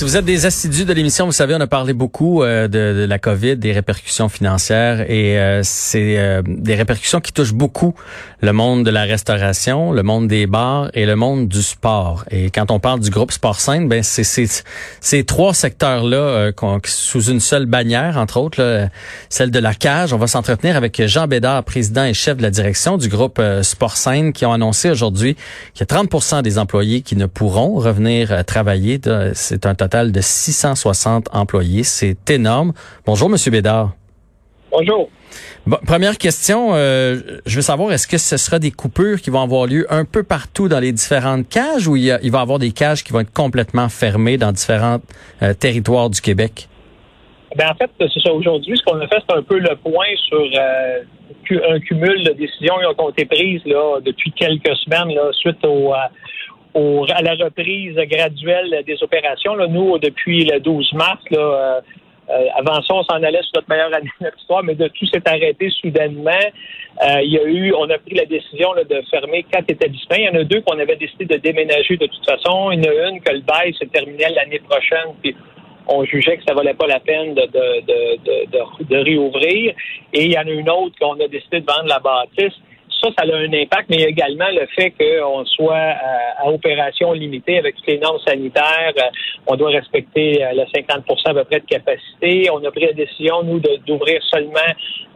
Si vous êtes des assidus de l'émission, vous savez, on a parlé beaucoup euh, de, la COVID, des répercussions financières et euh, c'est euh, des répercussions qui touchent beaucoup le monde de la restauration, le monde des bars et le monde du sport. Et quand on parle du groupe Sport ben c'est ces trois secteurs-là sous une seule bannière, entre autres, celle de la cage. On va s'entretenir avec Jean Bédard, président et chef de la direction du groupe Sport Sainte, qui ont annoncé aujourd'hui qu'il y a 30% des employés qui ne pourront revenir travailler. C'est un total de 660 employés. C'est énorme. Bonjour, Monsieur Bédard. Bonjour. première question, euh, je veux savoir, est-ce que ce sera des coupures qui vont avoir lieu un peu partout dans les différentes cages ou il, va y avoir des cages qui vont être complètement fermées dans différents euh, territoires du Québec? Ben en fait, c'est ça. Aujourd'hui, ce qu'on a fait, c'est un peu le point sur euh, un cumul de décisions qui ont été prises là, depuis quelques semaines là, suite au, à la reprise graduelle des opérations. Là, nous, depuis le 12 mars, là, euh, euh, avant ça, on s'en allait sur notre meilleure année de l'histoire, mais de tout s'est arrêté soudainement. Euh, il y a eu, on a pris la décision de fermer quatre établissements. Il y en a deux qu'on avait décidé de déménager de toute façon. Il y en a une que le bail se terminait l'année prochaine, puis on jugeait que ça valait pas la peine de, de, de, de, de réouvrir. Et il y en a une autre qu'on a décidé de vendre la bâtisse ça, ça a un impact, mais également le fait qu'on soit à, opération limitée avec toutes les normes sanitaires. Euh, on doit respecter euh, le 50 à peu près de capacité. On a pris la décision, nous, d'ouvrir seulement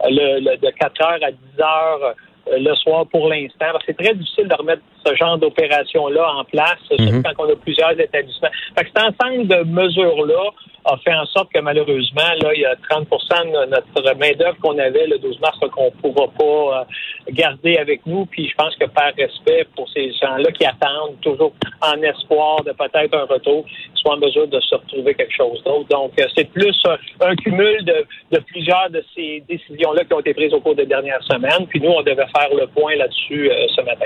euh, le, de 4 heures à 10 heures le soir pour l'instant. C'est très difficile de remettre ce genre d'opération-là en place, surtout mhm. quand on a plusieurs établissements. Fait cet ensemble de mesures-là a fait en sorte que malheureusement, là, il y a 30 de notre main-d'œuvre qu'on avait le 12 mars qu'on ne pourra pas euh, garder avec nous. Puis je pense que par respect pour ces gens-là qui attendent toujours en espoir de peut-être un retour, soient en mesure de se retrouver quelque chose d'autre. Donc, euh, c'est plus un cumul de, de, plusieurs de ces décisions-là qui ont été prises au cours des dernières semaines. Puis nous, on devait faire le point là-dessus euh, ce matin.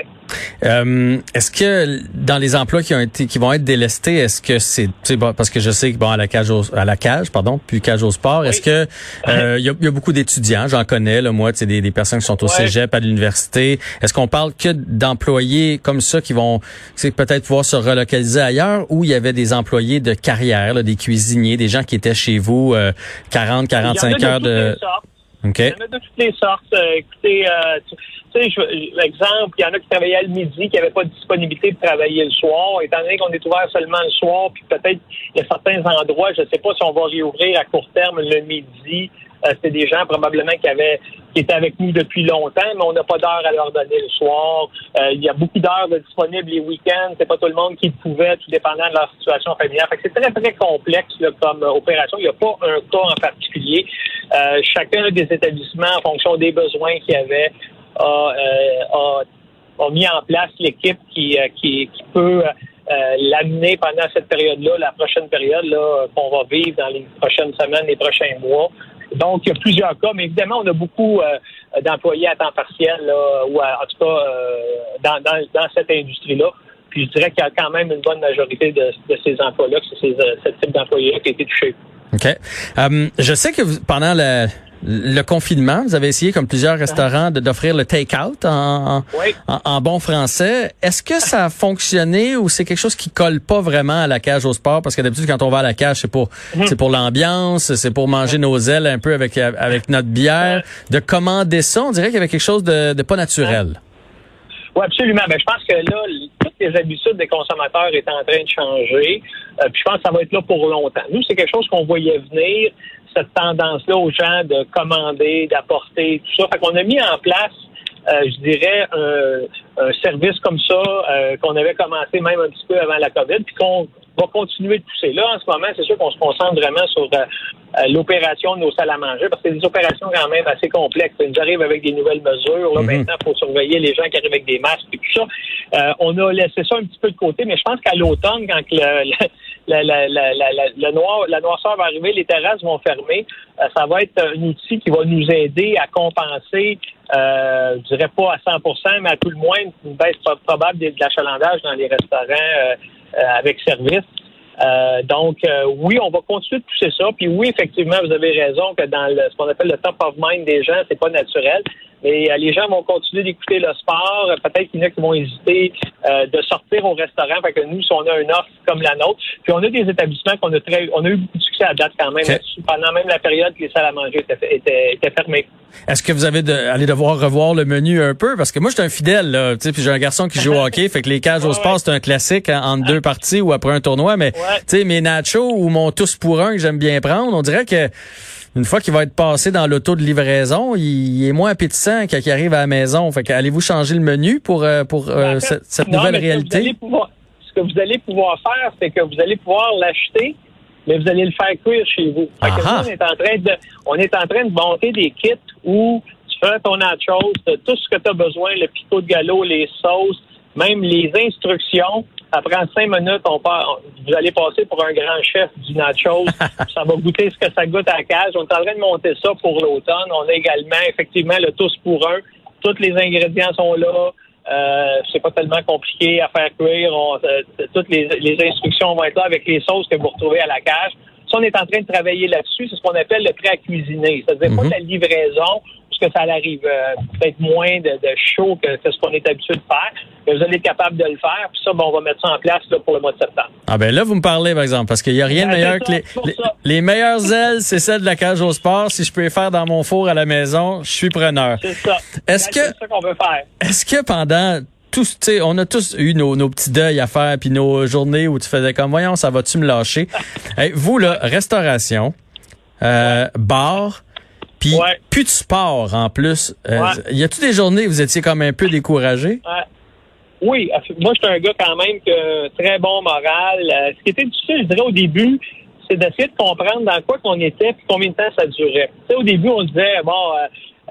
Est-ce que dans les emplois qui ont été qui vont être délestés, est-ce que c'est parce que je sais que bon à la cage aux, à la cage, pardon, puis cage au sport. Est-ce que euh, il y, a, beaucoup d'étudiants, j'en connais, là, moi, des, des personnes qui sont au cégep, à l'université. Est-ce qu'on parle que d'employés comme ça qui vont peut-être pouvoir se relocaliser ailleurs ou il y avait des employés de carrière, des cuisiniers, des gens qui étaient chez vous 40, 45 heures de... Okay. Il y en a de toutes les sortes. Euh, écoutez, euh, tu sais, exemple, il y en a qui travaillaient le midi, qui n'avaient pas de disponibilité de travailler le soir. Étant donné qu'on est ouvert seulement le soir, puis peut-être il y a certains endroits, je ne sais pas si on va réouvrir à court terme le midi. Euh, C'était des gens probablement qui avaient qui étaient avec nous depuis longtemps, mais on n'a pas d'heure à leur donner le soir. Euh, il y a beaucoup d'heures disponibles les week-ends. C'est pas tout le monde qui pouvait, tout dépendant de leur situation familiale. Fait que c'est très, très complexe là, comme opération. Il n'y a pas un cas en particulier. Euh, chacun des établissements, en fonction des besoins qu'il y avait, a, euh, a, mis en place l'équipe qui, euh, qui, qui peut l'amener pendant cette période-là, la prochaine période là qu'on va vivre dans les prochaines semaines, les prochains mois. Donc, il y a plusieurs cas, mais évidemment, on a beaucoup d'employés à temps partiel, ou en tout cas dans, dans, cette industrie-là. Puis je dirais qu'il y a quand même une bonne majorité de, ces emplois-là, que c'est ce type d'employés qui a été touché. OK. Euh, je sais que pendant le, le confinement, vous avez essayé, comme plusieurs restaurants, d'offrir le take-out en, en, bon français. Est-ce que ça a fonctionné ou c'est quelque chose qui colle pas vraiment à la cage au sport? Parce que d'habitude, quand on va à la cage, c'est pour mhm. c'est pour l'ambiance, c'est pour manger nos ailes un peu avec avec notre bière. De commander ça, on dirait qu'il y avait quelque chose de, de pas naturel. Oui, absolument. Ben, je pense que là, toutes les habitudes des consommateurs est en train de changer. Euh, puis je pense que ça va être là pour longtemps. Nous, c'est quelque chose qu'on voyait venir, cette tendance-là aux gens de commander, d'apporter, tout ça. Fait qu'on a mis en place euh, je dirais, un, un, service comme ça euh, qu'on avait commencé même un petit peu avant la COVID, puis qu'on va continuer de pousser. Là, en ce moment, c'est sûr qu'on se concentre vraiment sur euh, l'opération de nos salles à manger, parce que c'est des opérations quand même assez complexes. Ils arrivent avec des nouvelles mesures. Là, mhm. Maintenant, il faut surveiller les gens qui arrivent avec des masques et tout ça. On a laissé ça un petit peu de côté, mais je pense qu'à l'automne, quand le, la, la, la, la, noir, la noirceur va arriver, les terrasses vont fermer, ça va être un outil qui va nous aider à compenser, euh, je dirais pas à 100% mais à tout le moins une baisse probable de l'achalandage dans les restaurants euh, avec service. Euh, donc, euh, oui, on va continuer de pousser ça. Puis oui, effectivement, vous avez raison que dans le, ce qu'on appelle le top of mind des gens, c'est pas naturel. mais euh, les gens vont continuer d'écouter le sport. Peut-être qu'il y en a qui vont hésiter euh, de sortir au restaurant. Fait que nous, si on a une offre comme la nôtre, puis on a des établissements qu'on a très, on a eu beaucoup de à date quand même pendant même la période que les salles à manger étaient, étaient, fermées. Est-ce que vous avez de, allez devoir revoir le menu un peu? Parce que moi, je suis un fidèle là, puis j'ai un garçon qui joue au hockey, fait que les cages au sport c'est un classique hein, entre deux parties ou après un tournoi, mais tu sais mes nachos ou mon tous pour un que j'aime bien prendre, on dirait que une fois qu'il va être passé dans l'auto de livraison, il, est moins appétissant quand il arrive à la maison. Fait allez-vous changer le menu pour euh, pour euh, cette, nouvelle réalité? Ce que, vous allez pouvoir faire, c'est que vous allez pouvoir l'acheter, mais vous allez le faire cuire chez vous. on est en train de on est en train de monter des kits où tu fais ton nachos, tout ce que tu as besoin, le picot de galop, les sauces, même les instructions après cinq minutes, on part, vous allez passer pour un grand chef du nachos. ça va goûter ce que ça goûte à la cage. On est en train de monter ça pour l'automne. On a également, effectivement, le tous pour un. Tous les ingrédients sont là. Euh, c'est pas tellement compliqué à faire cuire. Euh, toutes les, instructions vont être là avec les sauces que vous retrouvez à la cage. Ça, on est en train de travailler là-dessus. C'est ce qu'on appelle le prêt à cuisiner. C'est-à-dire pas mhm. la livraison, que ça arrive euh, peut-être moins de, chaud que, ce qu'on est habitué de faire. Mais vous allez être capable de le faire. Puis ça, bon, on va mettre ça en place pour le mois de septembre. Ah ben là, vous me parlez, par exemple, parce qu'il n'y a rien de meilleur que les, les, meilleures ailes, c'est celles de la cage au sport. Si je peux les faire dans mon four à la maison, je suis preneur. C'est ça. Est-ce que c'est ça qu'on veut faire. Est-ce que pendant tous, on a tous eu nos, petits deuils à faire, puis nos journées où tu faisais comme, voyons, ça va-tu me lâcher? vous, là, restauration, euh, bar, puis plus de sport en plus. Euh, y a-tu des journées où vous étiez comme un peu découragé? Oui, moi je suis un gars quand même que très bon moral. Euh, ce qui était difficile, je dirais au début, c'est d'essayer de comprendre dans quoi qu'on était puis combien de temps ça durait. Tu au début, on disait bon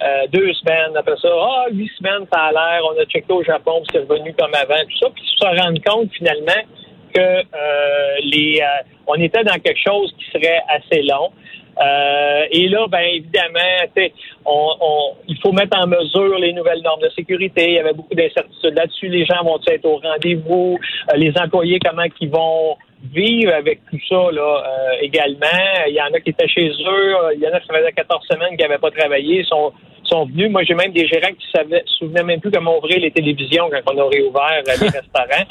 euh, deux semaines, après ça, ah huit semaines, ça a l'air, on a checké au Japon, puis c'est revenu comme avant, tout ça, puis se rendre compte finalement que les on était dans quelque chose qui serait assez long. Euh, et là, ben évidemment, on, on, il faut mettre en mesure les nouvelles normes de sécurité. Il y avait beaucoup d'incertitudes là-dessus. Les gens vont être au rendez-vous? Euh, les employés, comment ils vont vivre avec tout ça là euh, également? Il y en a qui étaient chez eux. Il y en a qui faisaient 14 semaines qui n'avaient pas travaillé. sont sont venus. Moi, j'ai même des gérants qui savaient, se souvenaient même plus comment ouvrir les télévisions quand on a réouvert les restaurants.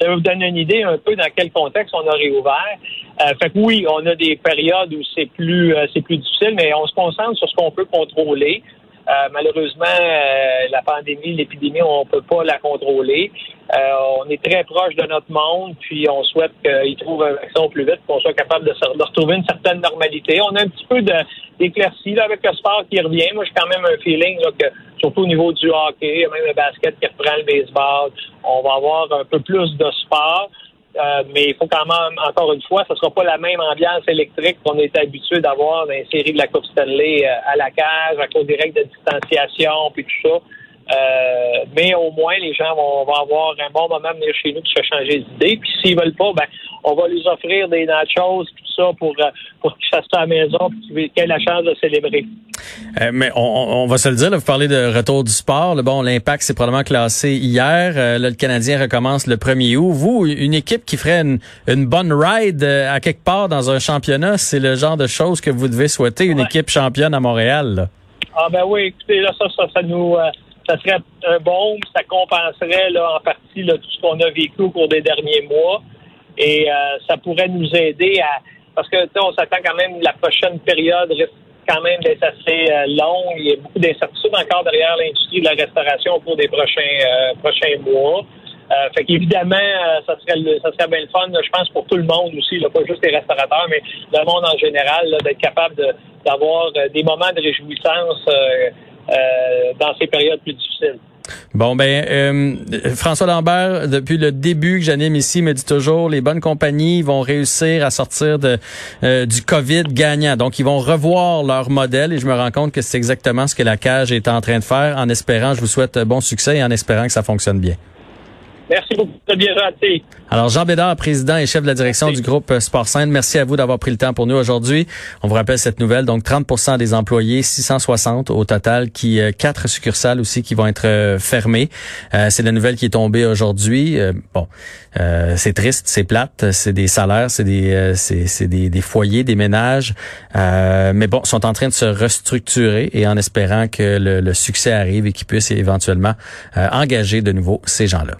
Ça vous donne une idée un peu dans quel contexte on a réouvert. Euh, fait que oui, on a des périodes où c'est plus euh, c'est plus difficile, mais on se concentre sur ce qu'on peut contrôler. Euh, malheureusement, euh, la pandémie, l'épidémie, on peut pas la contrôler. Euh, on est très proche de notre monde, puis on souhaite qu'ils trouvent un vaccin plus vite, qu'on soit capable de, de, retrouver une certaine normalité. On a un petit peu d'éclaircie avec le sport qui revient. Moi, j'ai quand même un feeling là, que, surtout au niveau du hockey, même le basket qui reprend le baseball, on va avoir un peu plus de sport. Euh, mais il faut quand même, encore une fois, ce sera pas la même ambiance électrique qu'on est habitué d'avoir dans les séries de la Coupe Stanley euh, à la cage, à cause des règles de distanciation, puis tout ça. Euh, mais au moins, les gens vont, avoir un bon moment de venir chez nous pour se changer d'idée. Puis s'ils veulent pas, ben, on va leur offrir des nachos, tout ça, pour, pour qu'ils fassent ça à la maison, et qu'ils aient la chance de célébrer. Euh, mais on, on, va se le dire, là, vous parlez de retour du sport. bon, l'impact, c'est probablement classé hier. Euh, là, le Canadien recommence le 1er août. Vous, une équipe qui ferait une, une bonne ride euh, à quelque part dans un championnat, c'est le genre de choses que vous devez souhaiter, une équipe championne à Montréal. Ah ben oui, écoutez, là, ça, ça, ça nous... ça serait un bon, ça compenserait là, en partie là, tout ce qu'on a vécu au cours des derniers mois. Et ça pourrait nous aider à... Parce que on s'attend quand même la prochaine période quand même d'être assez euh, long. Il y a beaucoup d'incertitudes encore derrière l'industrie de la restauration au cours des prochains euh, prochains mois. Euh, fait qu'évidemment, euh, ça serait ça serait bien le fun, je pense, pour tout le monde aussi, là, pas juste les restaurateurs, mais le monde en général, d'être capable d'avoir des moments de réjouissance dans ces périodes plus difficiles. Bon, ben, euh, François Lambert, depuis le début que j'anime ici, me dit toujours, les bonnes compagnies vont réussir à sortir de, euh, du COVID gagnant. Donc, ils vont revoir leur modèle et je me rends compte que c'est exactement ce que la cage est en train de faire en espérant, je vous souhaite bon succès et en espérant que ça fonctionne bien. Merci beaucoup, c'est bien gentil. Alors, Jean Bédard, président et chef de la direction du groupe euh, Sport merci à vous d'avoir pris le temps pour nous aujourd'hui. On vous rappelle cette nouvelle, donc 30 des employés, 660 au total, qui euh, quatre succursales aussi qui vont être euh, fermées. c'est la nouvelle qui est tombée aujourd'hui. bon, c'est triste, c'est plate, c'est des salaires, c'est des, c'est, des, des, foyers, des ménages, mais bon, sont en train de se restructurer et en espérant que le, le succès arrive et qu'ils puissent éventuellement engager de nouveau ces gens-là.